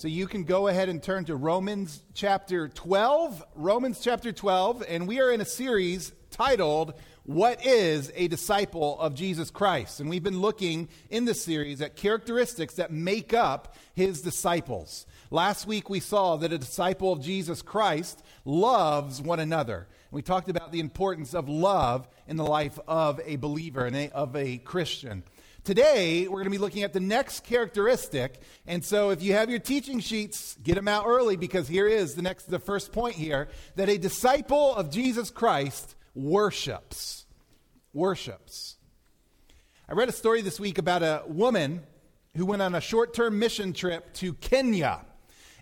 So you can go ahead and turn to Romans chapter 12. Romans chapter 12, and we are in a series titled, What is a Disciple of Jesus Christ? And we've been looking in this series at characteristics that make up his disciples. Last week we saw that a disciple of Jesus Christ loves one another. We talked about the importance of love in the life of a believer and a, of a Christian. Today, we're going to be looking at the next characteristic. And so, if you have your teaching sheets, get them out early because here is the next, the first point here that a disciple of Jesus Christ worships. Worships. I read a story this week about a woman who went on a short term mission trip to Kenya.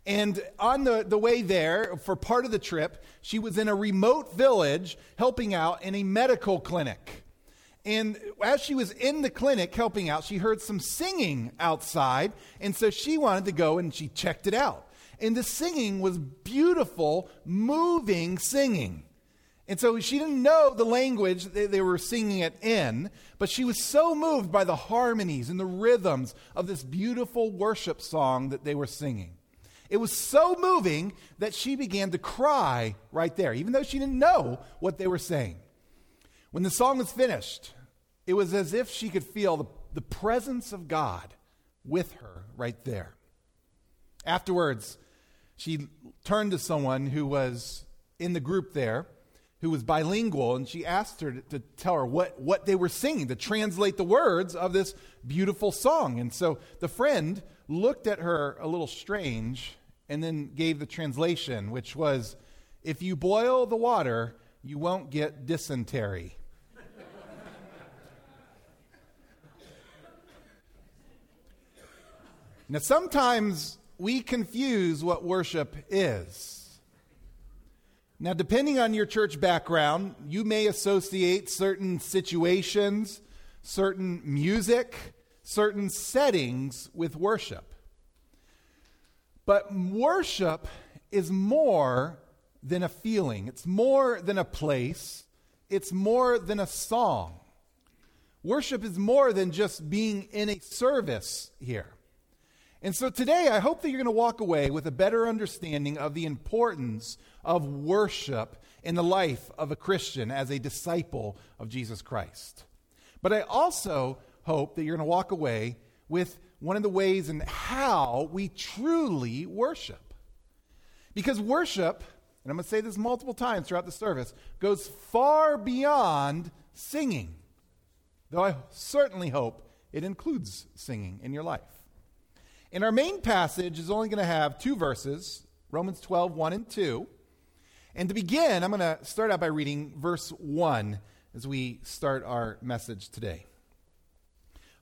And on the, the way there, for part of the trip, she was in a remote village helping out in a medical clinic. And as she was in the clinic helping out, she heard some singing outside. And so she wanted to go and she checked it out. And the singing was beautiful, moving singing. And so she didn't know the language they were singing it in, but she was so moved by the harmonies and the rhythms of this beautiful worship song that they were singing. It was so moving that she began to cry right there, even though she didn't know what they were saying. When the song was finished, it was as if she could feel the, the presence of God with her right there. Afterwards, she turned to someone who was in the group there, who was bilingual, and she asked her to, to, tell her what, what they were singing, to translate the words of this beautiful song. And so the friend looked at her a little strange and then gave the translation, which was If you boil the water, you won't get dysentery. Now, sometimes we confuse what worship is. Now, depending on your church background, you may associate certain situations, certain music, certain settings with worship. But worship is more than a feeling, it's more than a place, it's more than a song. Worship is more than just being in a service here. And so today, I hope that you're going to walk away with a better understanding of the importance of worship in the life of a Christian as a disciple of Jesus Christ. But I also hope that you're going to walk away with one of the ways and how we truly worship. Because worship, and I'm going to say this multiple times throughout the service, goes far beyond singing. Though I certainly hope it includes singing in your life. And our main passage is only going to have two verses Romans 12, 1 and 2. And to begin, I'm going to start out by reading verse 1 as we start our message today.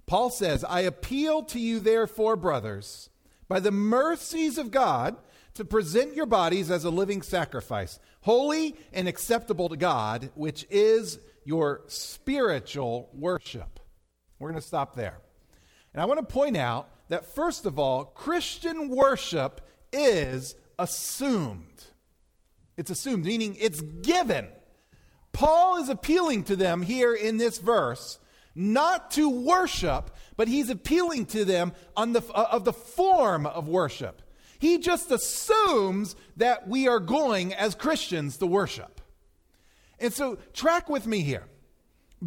Paul says, I appeal to you, therefore, brothers, by the mercies of God, to present your bodies as a living sacrifice, holy and acceptable to God, which is your spiritual worship. We're going to stop there. And I want to point out that, first of all, Christian worship is assumed. It's assumed, meaning it's given. Paul is appealing to them here in this verse not to worship, but he's appealing to them on the, uh, of the form of worship. He just assumes that we are going as Christians to worship. And so, track with me here.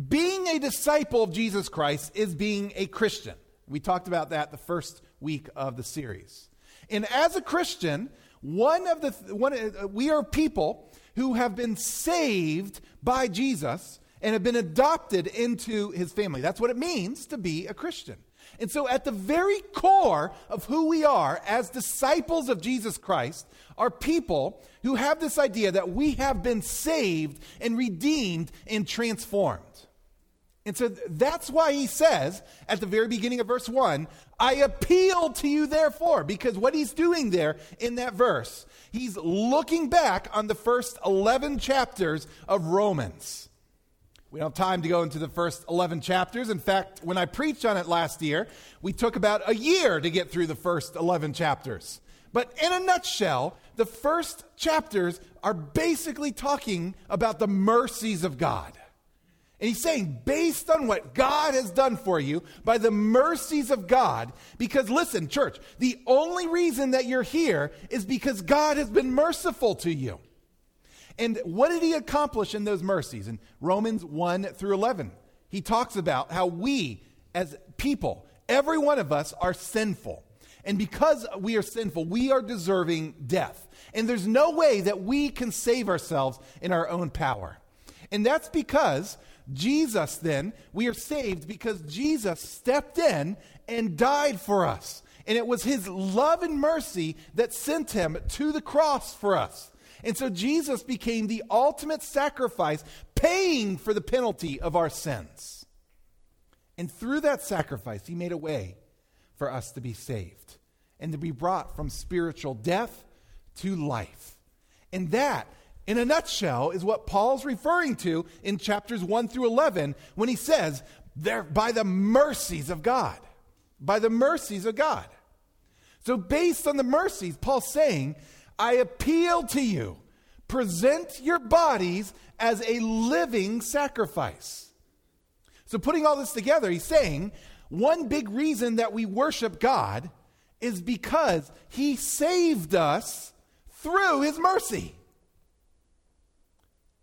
Being a disciple of Jesus Christ is being a Christian. We talked about that the first week of the series. And as a Christian, one of the one uh, we are people who have been saved by Jesus and have been adopted into his family. That's what it means to be a Christian. And so, at the very core of who we are as disciples of Jesus Christ are people who have this idea that we have been saved and redeemed and transformed. And so that's why he says at the very beginning of verse 1, I appeal to you, therefore, because what he's doing there in that verse, he's looking back on the first 11 chapters of Romans. We don't have time to go into the first 11 chapters. In fact, when I preached on it last year, we took about a year to get through the first 11 chapters. But in a nutshell, the first chapters are basically talking about the mercies of God. And he's saying, based on what God has done for you, by the mercies of God, because listen, church, the only reason that you're here is because God has been merciful to you. And what did he accomplish in those mercies? In Romans 1 through 11, he talks about how we, as people, every one of us, are sinful. And because we are sinful, we are deserving death. And there's no way that we can save ourselves in our own power. And that's because Jesus, then, we are saved because Jesus stepped in and died for us. And it was his love and mercy that sent him to the cross for us. And so Jesus became the ultimate sacrifice, paying for the penalty of our sins. And through that sacrifice, he made a way for us to be saved and to be brought from spiritual death to life. And that in a nutshell, is what Paul's referring to in chapters 1 through 11 when he says, "There by the mercies of God. By the mercies of God. So, based on the mercies, Paul's saying, I appeal to you, present your bodies as a living sacrifice. So, putting all this together, he's saying, one big reason that we worship God is because he saved us through his mercy.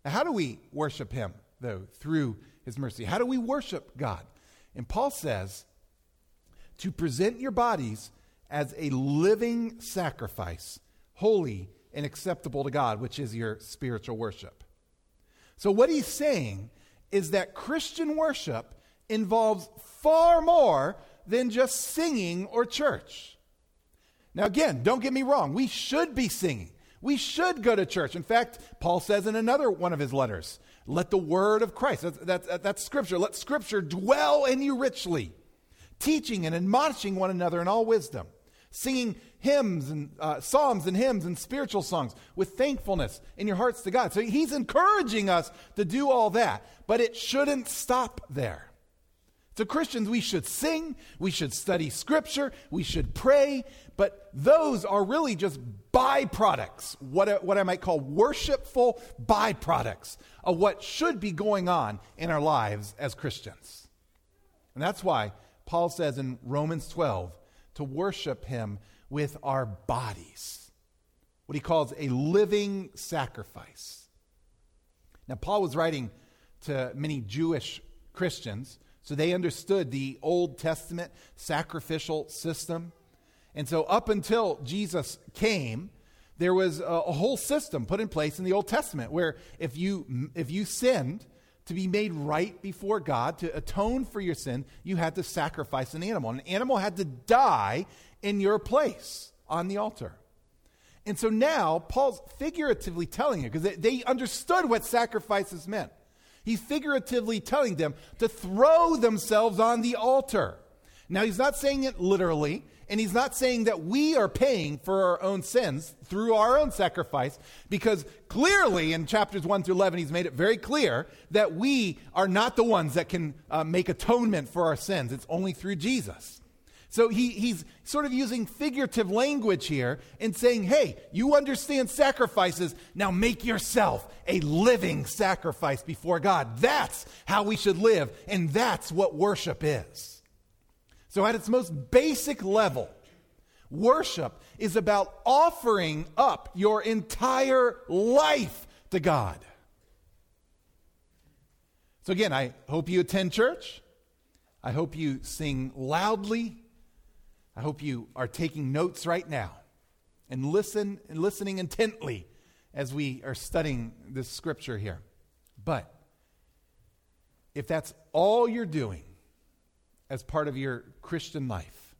How do we worship him, though, through his mercy? How do we worship God? And Paul says, to present your bodies as a living sacrifice, holy and acceptable to God, which is your spiritual worship. So, what he's saying is that Christian worship involves far more than just singing or church. Now, again, don't get me wrong, we should be singing. We should go to church. In fact, Paul says in another one of his letters, let the word of Christ, that's, that's, that's scripture, let scripture dwell in you richly, teaching and admonishing one another in all wisdom, singing hymns and uh, psalms and hymns and spiritual songs with thankfulness in your hearts to God. So he's encouraging us to do all that, but it shouldn't stop there. So, Christians, we should sing, we should study scripture, we should pray, but those are really just byproducts, what, what I might call worshipful byproducts of what should be going on in our lives as Christians. And that's why Paul says in Romans 12 to worship him with our bodies, what he calls a living sacrifice. Now, Paul was writing to many Jewish Christians so they understood the Old Testament sacrificial system. And so, up until Jesus came, there was a, a, whole system put in place in the Old Testament where if you, if you sinned, to be made right before God, to atone for your sin, you had to sacrifice an animal. An animal had to die in your place on the altar. And so now, Paul's figuratively telling you, because they, they understood what sacrifices meant. He's figuratively telling them to throw themselves on the altar. Now, he's not saying it literally, and he's not saying that we are paying for our own sins through our own sacrifice, because clearly in chapters 1 through 11, he's made it very clear that we are not the ones that can uh, make atonement for our sins. It's only through Jesus. So he, he's sort of using figurative language here and saying, hey, you understand sacrifices, now make yourself a living sacrifice before God. That's how we should live, and that's what worship is. So, at its most basic level, worship is about offering up your entire life to God. So, again, I hope you attend church. I hope you sing loudly I hope you are taking notes right now and listen and listening intently as we are studying this scripture here. But if that's all you're doing as part of your Christian life,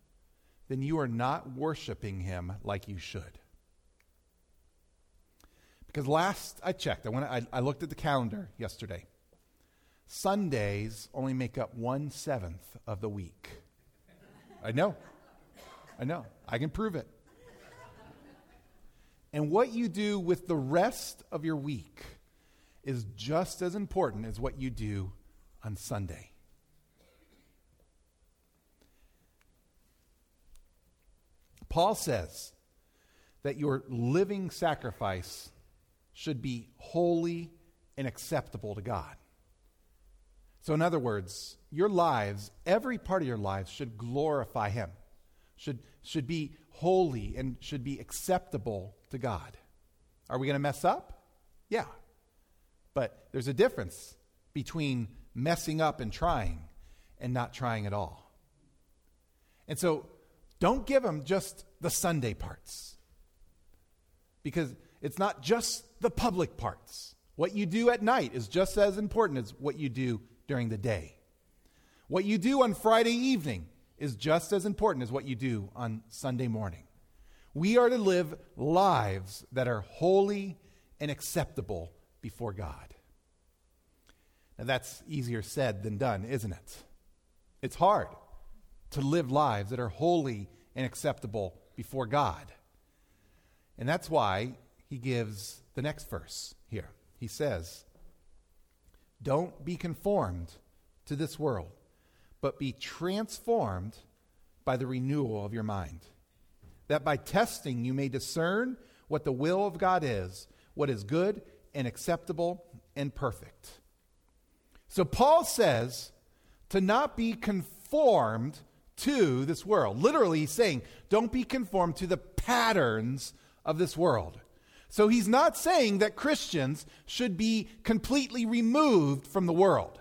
then you are not worshiping him like you should. Because last I checked, I, went, I, I looked at the calendar yesterday. Sundays only make up one seventh of the week. I know. I know. I can prove it. And what you do with the rest of your week is just as important as what you do on Sunday. Paul says that your living sacrifice should be holy and acceptable to God. So, in other words, your lives, every part of your lives, should glorify Him, should, should be holy, and should be acceptable to God. Are we going to mess up? Yeah. But there's a difference between messing up and trying and not trying at all. And so don't give them just the Sunday parts because it's not just the public parts. What you do at night is just as important as what you do during the day. What you do on Friday evening is just as important as what you do on Sunday morning. We are to live lives that are holy and acceptable before God. Now, that's easier said than done, isn't it? It's hard to live lives that are holy and acceptable before God. And that's why he gives the next verse here. He says, Don't be conformed to this world, but be transformed by the renewal of your mind, that by testing you may discern what the will of God is, what is good and acceptable and perfect. So Paul says to not be conformed to this world. Literally, he's saying, don't be conformed to the patterns of this world. So he's not saying that Christians should be completely removed from the world.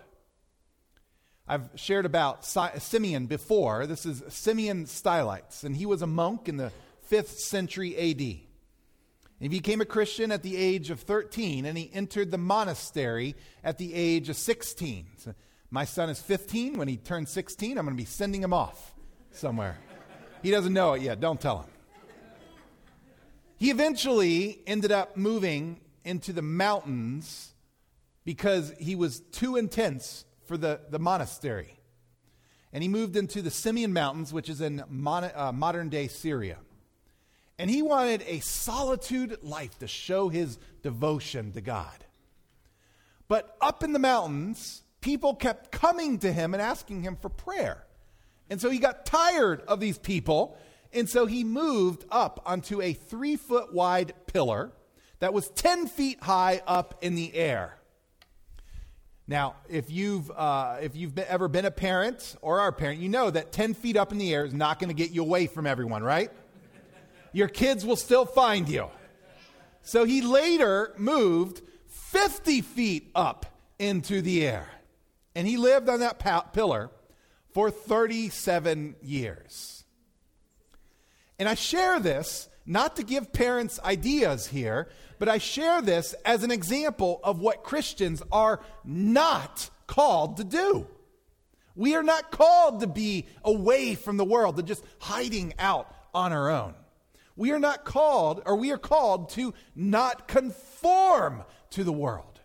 I've shared about Simeon before. This is Simeon Stylites, and he was a monk in the 5th century AD. He became a Christian at the age of 13, and he entered the monastery at the age of 16. So my son is 15. When he turns 16, I'm going to be sending him off somewhere. he doesn't know it yet. Don't tell him. He eventually ended up moving into the mountains because he was too intense for the, the monastery. And he moved into the Simeon Mountains, which is in mon- uh, modern day Syria. And he wanted a solitude life to show his devotion to God. But up in the mountains, people kept coming to him and asking him for prayer. And so he got tired of these people. And so he moved up onto a three foot wide pillar that was 10 feet high up in the air. Now, if you've, uh, if you've been, ever been a parent or are a parent, you know that 10 feet up in the air is not going to get you away from everyone, right? Your kids will still find you. So he later moved 50 feet up into the air. And he lived on that pa- pillar for 37 years. And I share this not to give parents ideas here, but I share this as an example of what Christians are not called to do. We are not called to be away from the world, to just hiding out on our own. We are not called, or we are called to not conform to the world.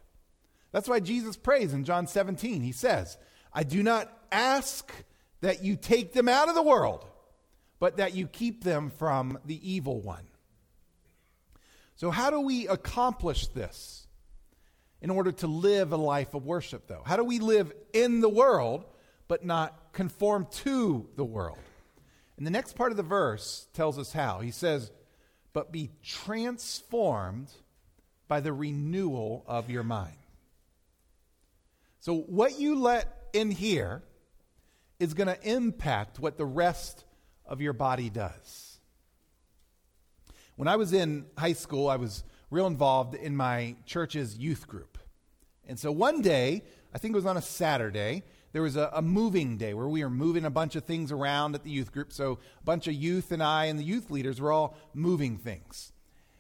That's why Jesus prays in John 17. He says, I do not ask that you take them out of the world, but that you keep them from the evil one. So, how do we accomplish this in order to live a life of worship, though? How do we live in the world, but not conform to the world? And the next part of the verse tells us how. He says, But be transformed by the renewal of your mind. So, what you let in here is going to impact what the rest of your body does. When I was in high school, I was real involved in my church's youth group. And so one day, I think it was on a Saturday, there was a, a, moving day where we were moving a bunch of things around at the youth group. So a bunch of youth and I and the youth leaders were all moving things.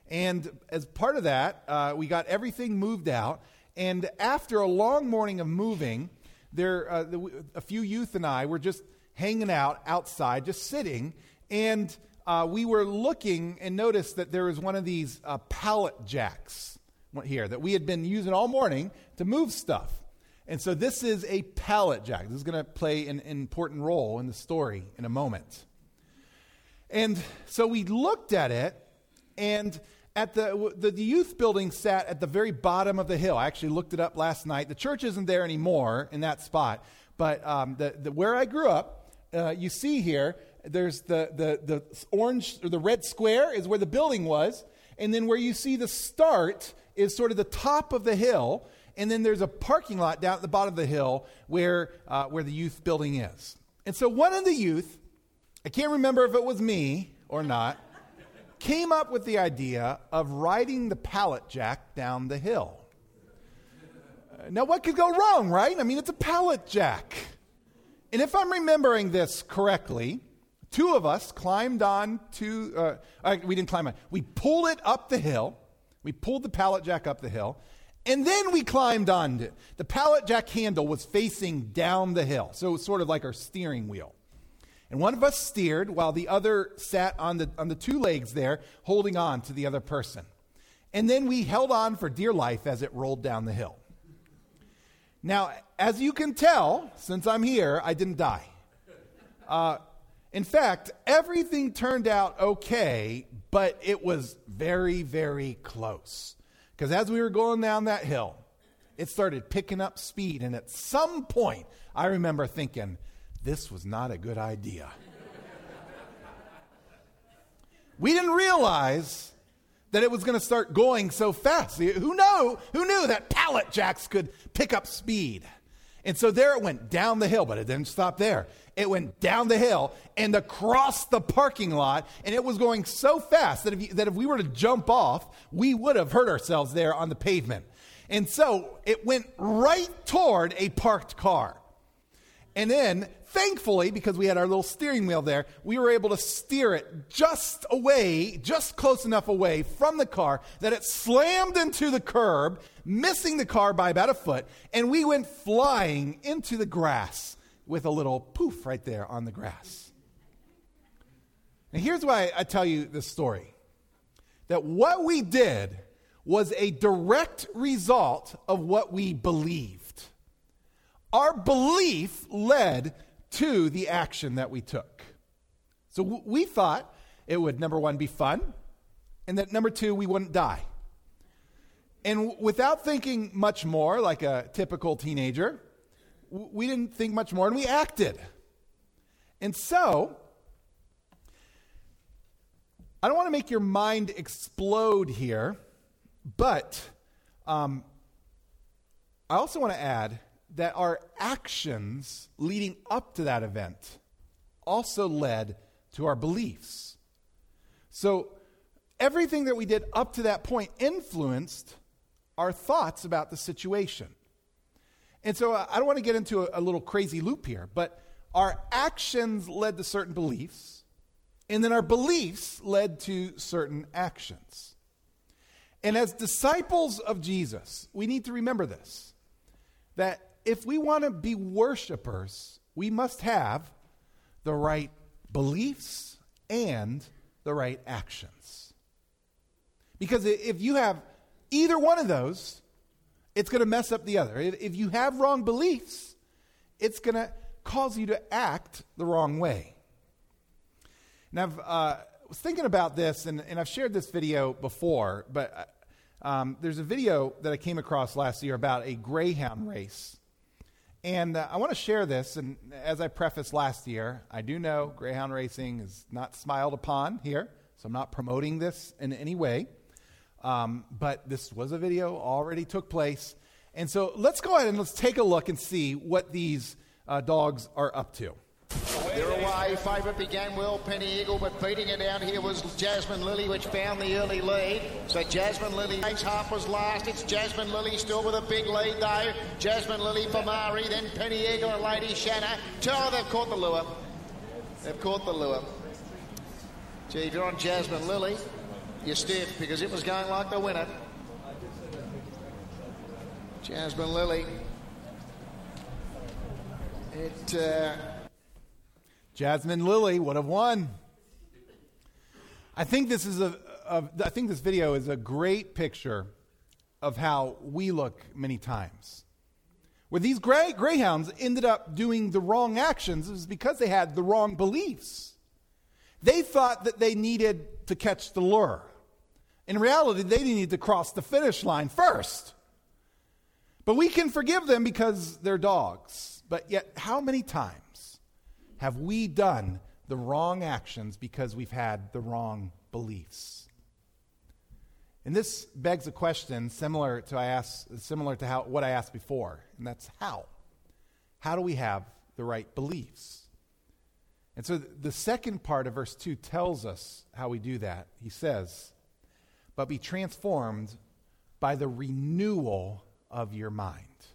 And as part of that, uh, we got everything moved out. And after a long morning of moving, there, uh, the, a few youth and I were just hanging out outside, just sitting, and uh, we were looking and noticed that there was one of these uh, pallet jacks here that we had been using all morning to move stuff. And so this is a pallet jack. This is going to play an, an important role in the story in a moment. And so we looked at it, and at the, the, the, youth building sat at the very bottom of the hill. I actually looked it up last night. The church isn't there anymore in that spot. But um, the, the, where I grew up, uh, you see here, there's the, the, the orange or the red square is where the building was. And then where you see the start is sort of the top of the hill. and then there's a parking lot down at the bottom of the hill where, uh, where the youth building is. And so one of the youth, I can't remember if it was me or not, came up with the idea of riding the pallet jack down the hill. Now, what could go wrong, right? I mean, it's a pallet jack. And if I'm remembering this correctly, two of us climbed on to, uh, uh, we didn't climb on, we pulled it up the hill. We pulled the pallet jack up the hill. And then we climbed on it. The pallet jack handle was facing down the hill. So it was sort of like our steering wheel. And one of us steered while the other sat on the, on the two legs there, holding on to the other person. And then we held on for dear life as it rolled down the hill. Now, as you can tell, since I'm here, I didn't die. Uh, in fact, everything turned out okay, but it was very, very close. Because as we were going down that hill, it started picking up speed. And at some point, I remember thinking, this was not a good idea. we didn't realize that it was going to start going so fast. Who knew? Who knew that pallet jacks could pick up speed? And so there it went down the hill, but it didn't stop there. It went down the hill and across the parking lot, and it was going so fast that if, you, that if we were to jump off, we would have hurt ourselves there on the pavement. And so it went right toward a parked car. And then Thankfully, because we had our little steering wheel there, we were able to steer it just away, just close enough away from the car that it slammed into the curb, missing the car by about a foot, and we went flying into the grass with a little poof right there on the grass. And here's why I tell you this story that what we did was a direct result of what we believed. Our belief led to the action that we took. So we thought it would, number one, be fun, and that number two, we wouldn't die. And w- without thinking much more, like a typical teenager, w- we didn't think much more and we acted. And so, I don't want to make your mind explode here, but um, I also want to add that our actions leading up to that event also led to our beliefs. So everything that we did up to that point influenced our thoughts about the situation. And so I don't want to get into a, a little crazy loop here, but our actions led to certain beliefs, and then our beliefs led to certain actions. And as disciples of Jesus, we need to remember this that if we want to be worshipers, we must have the right beliefs and the right actions. Because if you have either one of those, it's going to mess up the other. If you have wrong beliefs, it's going to cause you to act the wrong way. And I've uh, was thinking about this, and, and I've shared this video before, but um, there's a video that I came across last year about a greyhound race and uh, I want to share this. And as I prefaced last year, I do know Greyhound Racing is not smiled upon here, so I'm not promoting this in any way. Um, but this was a video, already took place. And so let's go ahead and let's take a look and see what these uh, dogs are up to. They're away. Favourite began well, Penny Eagle, but beating it out here was Jasmine Lily, which found the early lead. So Jasmine Lily, Ace was last. It's Jasmine Lily still with a big lead, though. Jasmine Lily for Mari, then Penny Eagle and Lady Shanna. Oh, they've caught the lure. They've caught the lure. Gee, if you're on Jasmine Lily, you're stiff because it was going like the winner. Jasmine Lily. It. Uh, Jasmine Lily would have won. I think this is a, a I think this video is a great picture of how we look many times. Where these gray, greyhounds ended up doing the wrong actions is because they had the wrong beliefs. They thought that they needed to catch the lure. In reality, they needed to cross the finish line first. But we can forgive them because they're dogs. But yet, how many times have we done the wrong actions because we've had the wrong beliefs? And this begs a question similar to, I asked, similar to how, what I asked before, and that's how. How do we have the right beliefs? And so the second part of verse 2 tells us how we do that. He says, But be transformed by the renewal of your mind,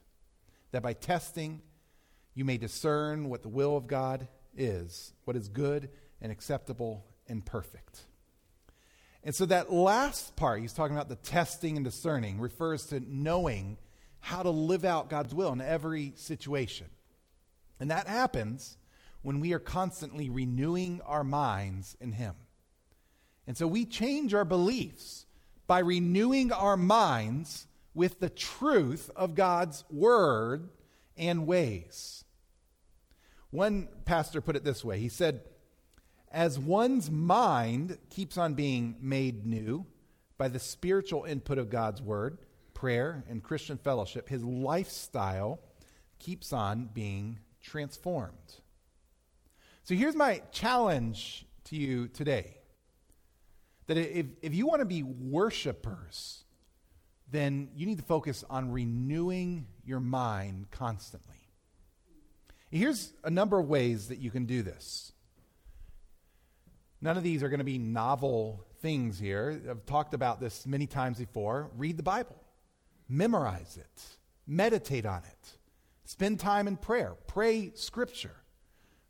that by testing you may discern what the will of God is, what is good and acceptable and perfect. And so that last part, he's talking about the testing and discerning, refers to knowing how to live out God's will in every situation. And that happens when we are constantly renewing our minds in Him. And so we change our beliefs by renewing our minds with the truth of God's word and ways. One pastor put it this way he said, As one's mind keeps on being made new by the spiritual input of God's word, prayer, and Christian fellowship, his lifestyle keeps on being transformed. So here's my challenge to you today that if, if you want to be worshipers, then you need to focus on renewing your mind constantly. Here's a number of ways that you can do this. None of these are going to be novel things here. I've talked about this many times before. Read the Bible, memorize it, meditate on it, spend time in prayer, pray scripture.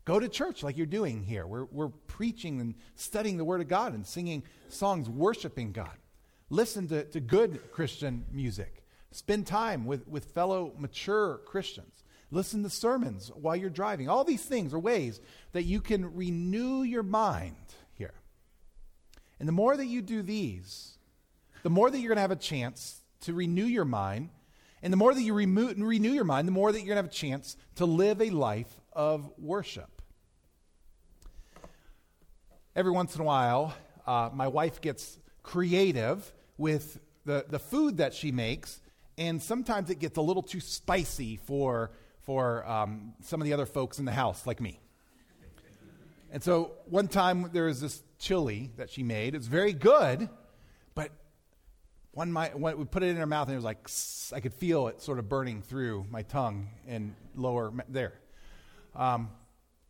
Go to church like you're doing here. We're, we're preaching and studying the Word of God and singing songs, worshiping God. Listen to, to good Christian music. Spend time with, with fellow mature Christians. Listen to sermons while you're driving. All these things are ways that you can renew your mind here. And the more that you do these, the more that you're going to have a chance to renew your mind. And the more that you remo- renew your mind, the more that you're going to have a chance to live a life of worship every once in a while, uh, my wife gets creative with the, the food that she makes, and sometimes it gets a little too spicy for, for um, some of the other folks in the house, like me. And so one time there was this chili that she made. It's very good, but when, my, when we put it in her mouth, and it was like, I could feel it sort of burning through my tongue and lower there. Um,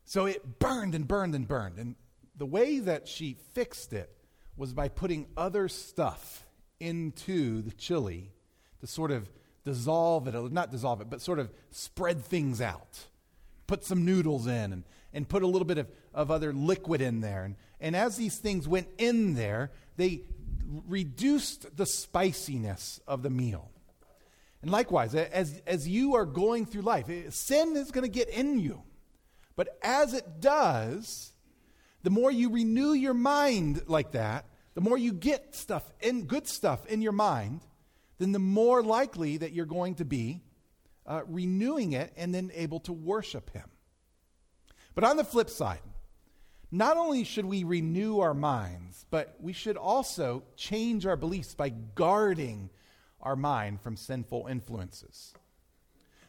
so it burned and burned and burned. And the way that she fixed it was by putting other stuff into the chili to sort of dissolve it, not dissolve it, but sort of spread things out. Put some noodles in and, and put a little bit of, of other liquid in there. And, and as these things went in there, they reduced the spiciness of the meal. And likewise, as, as you are going through life, eh, sin is going to get in you. But as it does, the more you renew your mind like that, the more you get stuff in good stuff in your mind, then the more likely that you're going to be uh, renewing it and then able to worship Him. But on the flip side, not only should we renew our minds, but we should also change our beliefs by guarding our mind from sinful influences.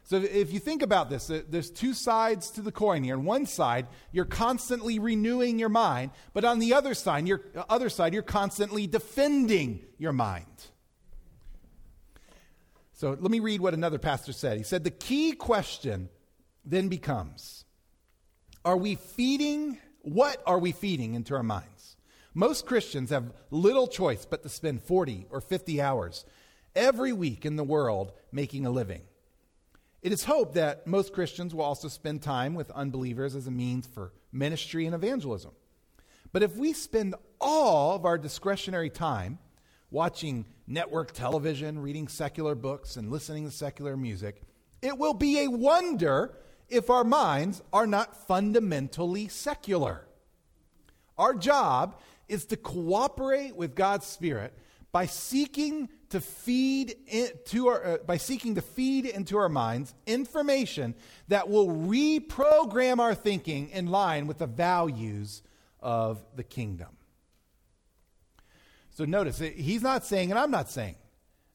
So if you think about this, there's two sides to the coin here. On one side, you're constantly renewing your mind, but on the other side, you're, other side, you're constantly defending your mind. So let me read what another pastor said. He said, The key question then becomes Are we feeding, what are we feeding into our minds? Most Christians have little choice but to spend 40 or 50 hours every week in the world making a living. It is hoped that most Christians will also spend time with unbelievers as a means for ministry and evangelism. But if we spend all of our discretionary time watching network television, reading secular books, and listening to secular music, it will be a wonder if our minds are not fundamentally secular. Our job is to cooperate with God's Spirit by seeking to feed into our, uh, by seeking to feed into our minds information that will reprogram our thinking in line with the values of the kingdom. So notice, he's not saying, and I'm not saying,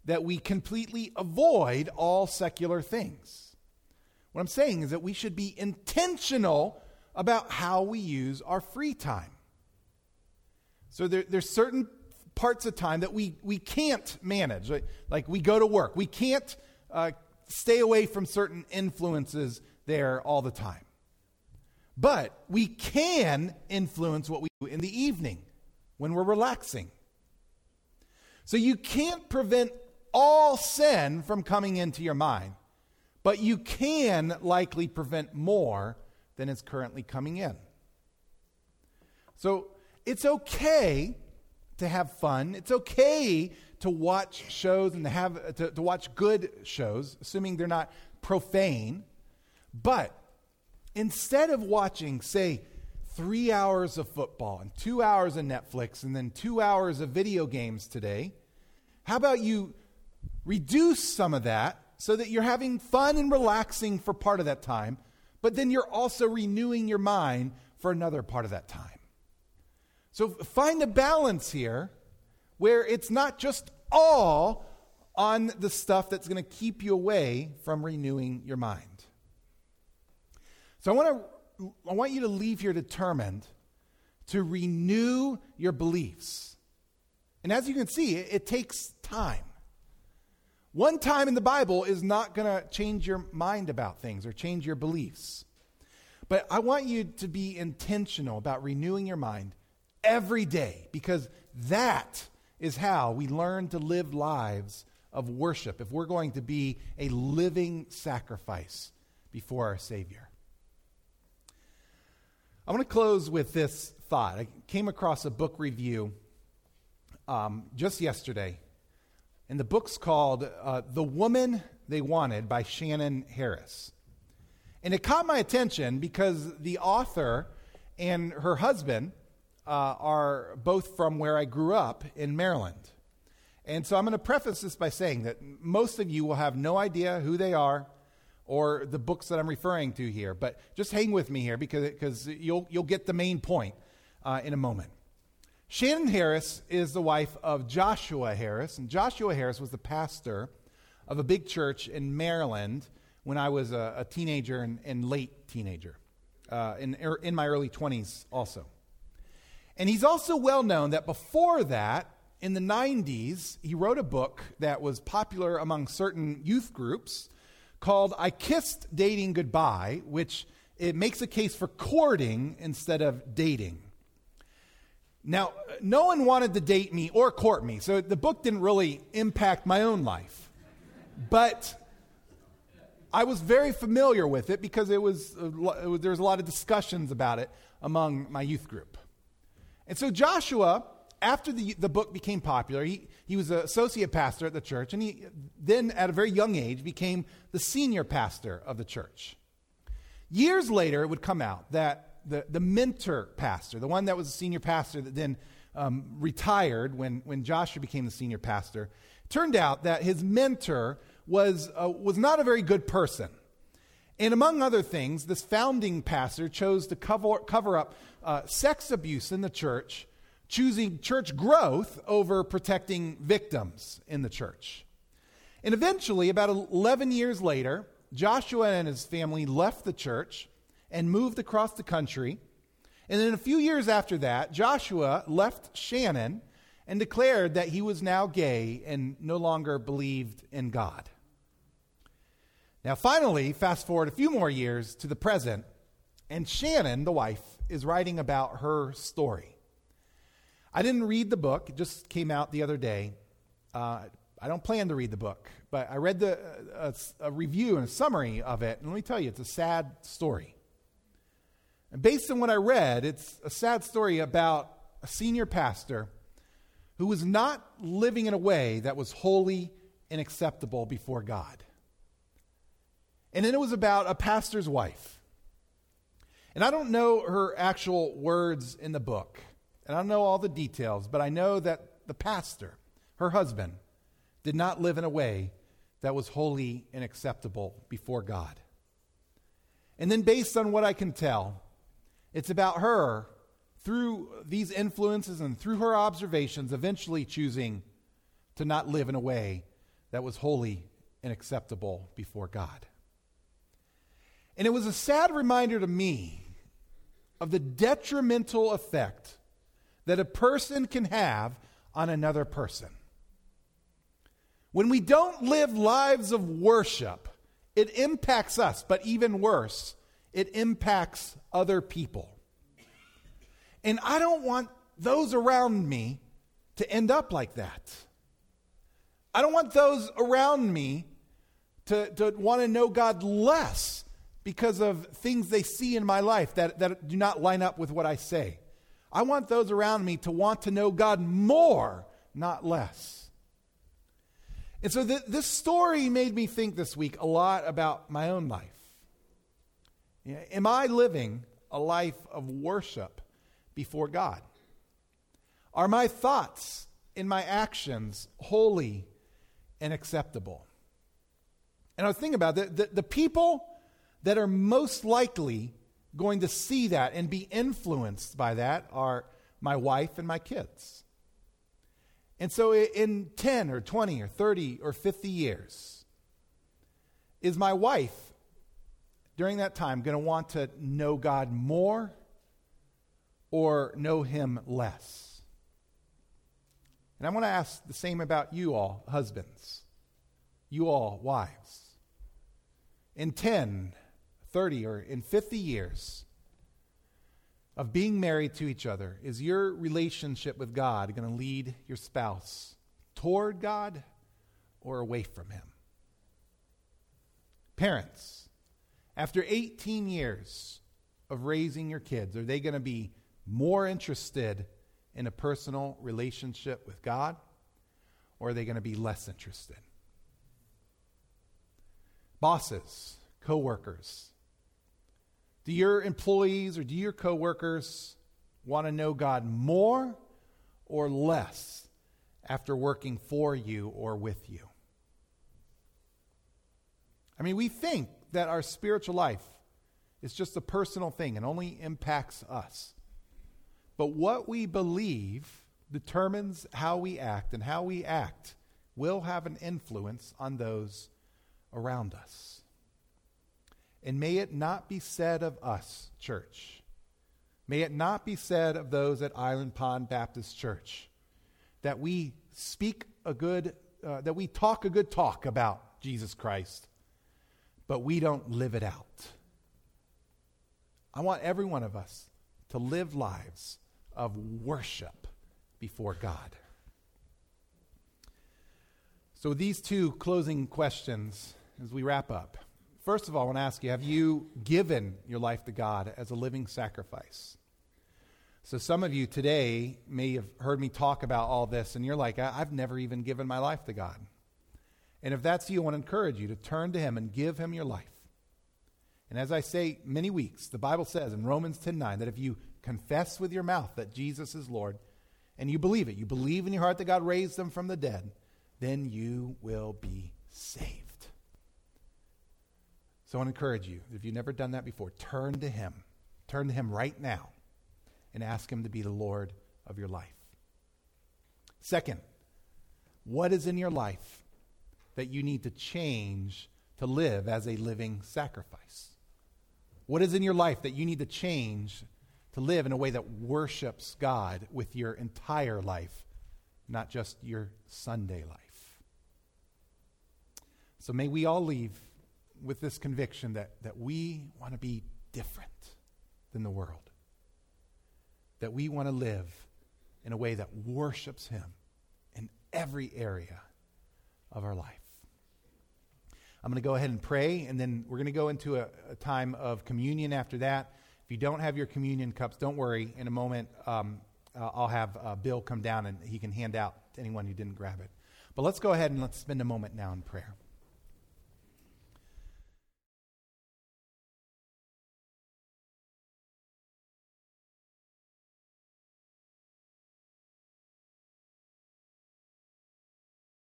that we completely avoid all secular things. What I'm saying is that we should be intentional about how we use our free time. So there, there's certain parts of time that we, we can't manage. Like, like we go to work, we can't uh, stay away from certain influences there all the time. But we can influence what we do in the evening when we're relaxing. So you can't prevent all sin from coming into your mind, but you can likely prevent more than is currently coming in. So it's okay to have fun. It's okay to watch shows and to have to, to watch good shows, assuming they're not profane. But instead of watching, say, three hours of football and two hours of Netflix and then two hours of video games today, how about you reduce some of that so that you're having fun and relaxing for part of that time, but then you're also renewing your mind for another part of that time? So find a balance here where it's not just all on the stuff that's going to keep you away from renewing your mind. So I want to I want you to leave here determined to renew your beliefs. And as you can see, it, it takes time. One time in the Bible is not going to change your mind about things or change your beliefs. But I want you to be intentional about renewing your mind every day because that is how we learn to live lives of worship if we're going to be a living sacrifice before our Savior. I want to close with this thought. I came across a book review um, just yesterday, and the book's called uh, The Woman They Wanted by Shannon Harris. And it caught my attention because the author and her husband uh, are both from where I grew up in Maryland. And so I'm going to preface this by saying that most of you will have no idea who they are or the books that I'm referring to here. But just hang with me here because, because you'll, you'll get the main point uh, in a moment. Shannon Harris is the wife of Joshua Harris. And Joshua Harris was the pastor of a big church in Maryland when I was a, a teenager and, and, late teenager, uh, in, er, in my early 20s also. And he's also well known that before that, in the 90s, he wrote a book that was popular among certain youth groups called I Kissed Dating Goodbye, which it makes a case for courting instead of dating. Now, no one wanted to date me or court me, so the book didn't really impact my own life. But I was very familiar with it because it was, there was a lot of discussions about it among my youth group. And so Joshua, after the, the book became popular, he, he was an associate pastor at the church, and he then, at a very young age, became the senior pastor of the church. Years later, it would come out that the, the mentor pastor, the one that was a senior pastor that then um, retired when, when Joshua became the senior pastor, turned out that his mentor was, uh, was not a very good person. And among other things, this founding pastor chose to cover, cover up uh, sex abuse in the church, choosing church growth over protecting victims in the church. And eventually, about 11 years later, Joshua and his family left the church and moved across the country. And then a few years after that, Joshua left Shannon and declared that he was now gay and no longer believed in God. Now, finally, fast forward a few more years to the present, and Shannon, the wife, is writing about her story. I didn't read the book, it just came out the other day. Uh, I don't plan to read the book, but I read the, uh, a, a review and a summary of it, and let me tell you, it's a sad story. And based on what I read, it's a sad story about a senior pastor who was not living in a way that was holy and acceptable before God. And then it was about a pastor's wife. And I don't know her actual words in the book, and I don't know all the details, but I know that the pastor, her husband, did not live in a way that was holy and acceptable before God. And then, based on what I can tell, it's about her, through these influences and through her observations, eventually choosing to not live in a way that was holy and acceptable before God. And it was a sad reminder to me of the detrimental effect that a person can have on another person. When we don't live lives of worship, it impacts us, but even worse, it impacts other people. And I don't want those around me to end up like that. I don't want those around me to, to want to know God less because of things they see in my life that, that do not line up with what I say. I want those around me to want to know God more, not less. And so th- this story made me think this week a lot about my own life. You know, am I living a life of worship before God? Are my thoughts and my actions holy and acceptable? And I was thinking about it, the, the people that are most likely going to see that and be influenced by that are my wife and my kids. And so, in 10 or 20 or 30 or 50 years, is my wife during that time going to want to know God more or know Him less? And I want to ask the same about you all, husbands, you all, wives. In 10, 30, or in 50 years of being married to each other, is your relationship with God going to lead your spouse toward God or away from Him? Parents, after 18 years of raising your kids, are they going to be more interested in a personal relationship with God or are they going to be less interested? Bosses, coworkers, do your employees or do your coworkers want to know God more or less after working for you or with you? I mean, we think that our spiritual life is just a personal thing and only impacts us. But what we believe determines how we act, and how we act will have an influence on those around us. And may it not be said of us, church, may it not be said of those at Island Pond Baptist Church that we speak a good, uh, that we talk a good talk about Jesus Christ, but we don't live it out. I want every one of us to live lives of worship before God. So, these two closing questions as we wrap up. First of all, I want to ask you have you given your life to God as a living sacrifice? So, some of you today may have heard me talk about all this, and you're like, I've never even given my life to God. And if that's you, I want to encourage you to turn to Him and give Him your life. And as I say many weeks, the Bible says in Romans 10 9 that if you confess with your mouth that Jesus is Lord, and you believe it, you believe in your heart that God raised them from the dead, then you will be saved. So I want to encourage you, if you've never done that before, turn to Him. Turn to Him right now and ask Him to be the Lord of your life. Second, what is in your life that you need to change to live as a living sacrifice? What is in your life that you need to change to live in a way that worships God with your entire life, not just your Sunday life? So may we all leave with this conviction that, that we want to be different than the world, that we want to live in a way that worships Him in every area of our life. I'm going to go ahead and pray, and then we're going to go into a, a, time of communion after that. If you don't have your communion cups, don't worry. In a moment, um, uh, I'll have uh, Bill come down and he can hand out to anyone who didn't grab it. But let's go ahead and let's spend a moment now in prayer.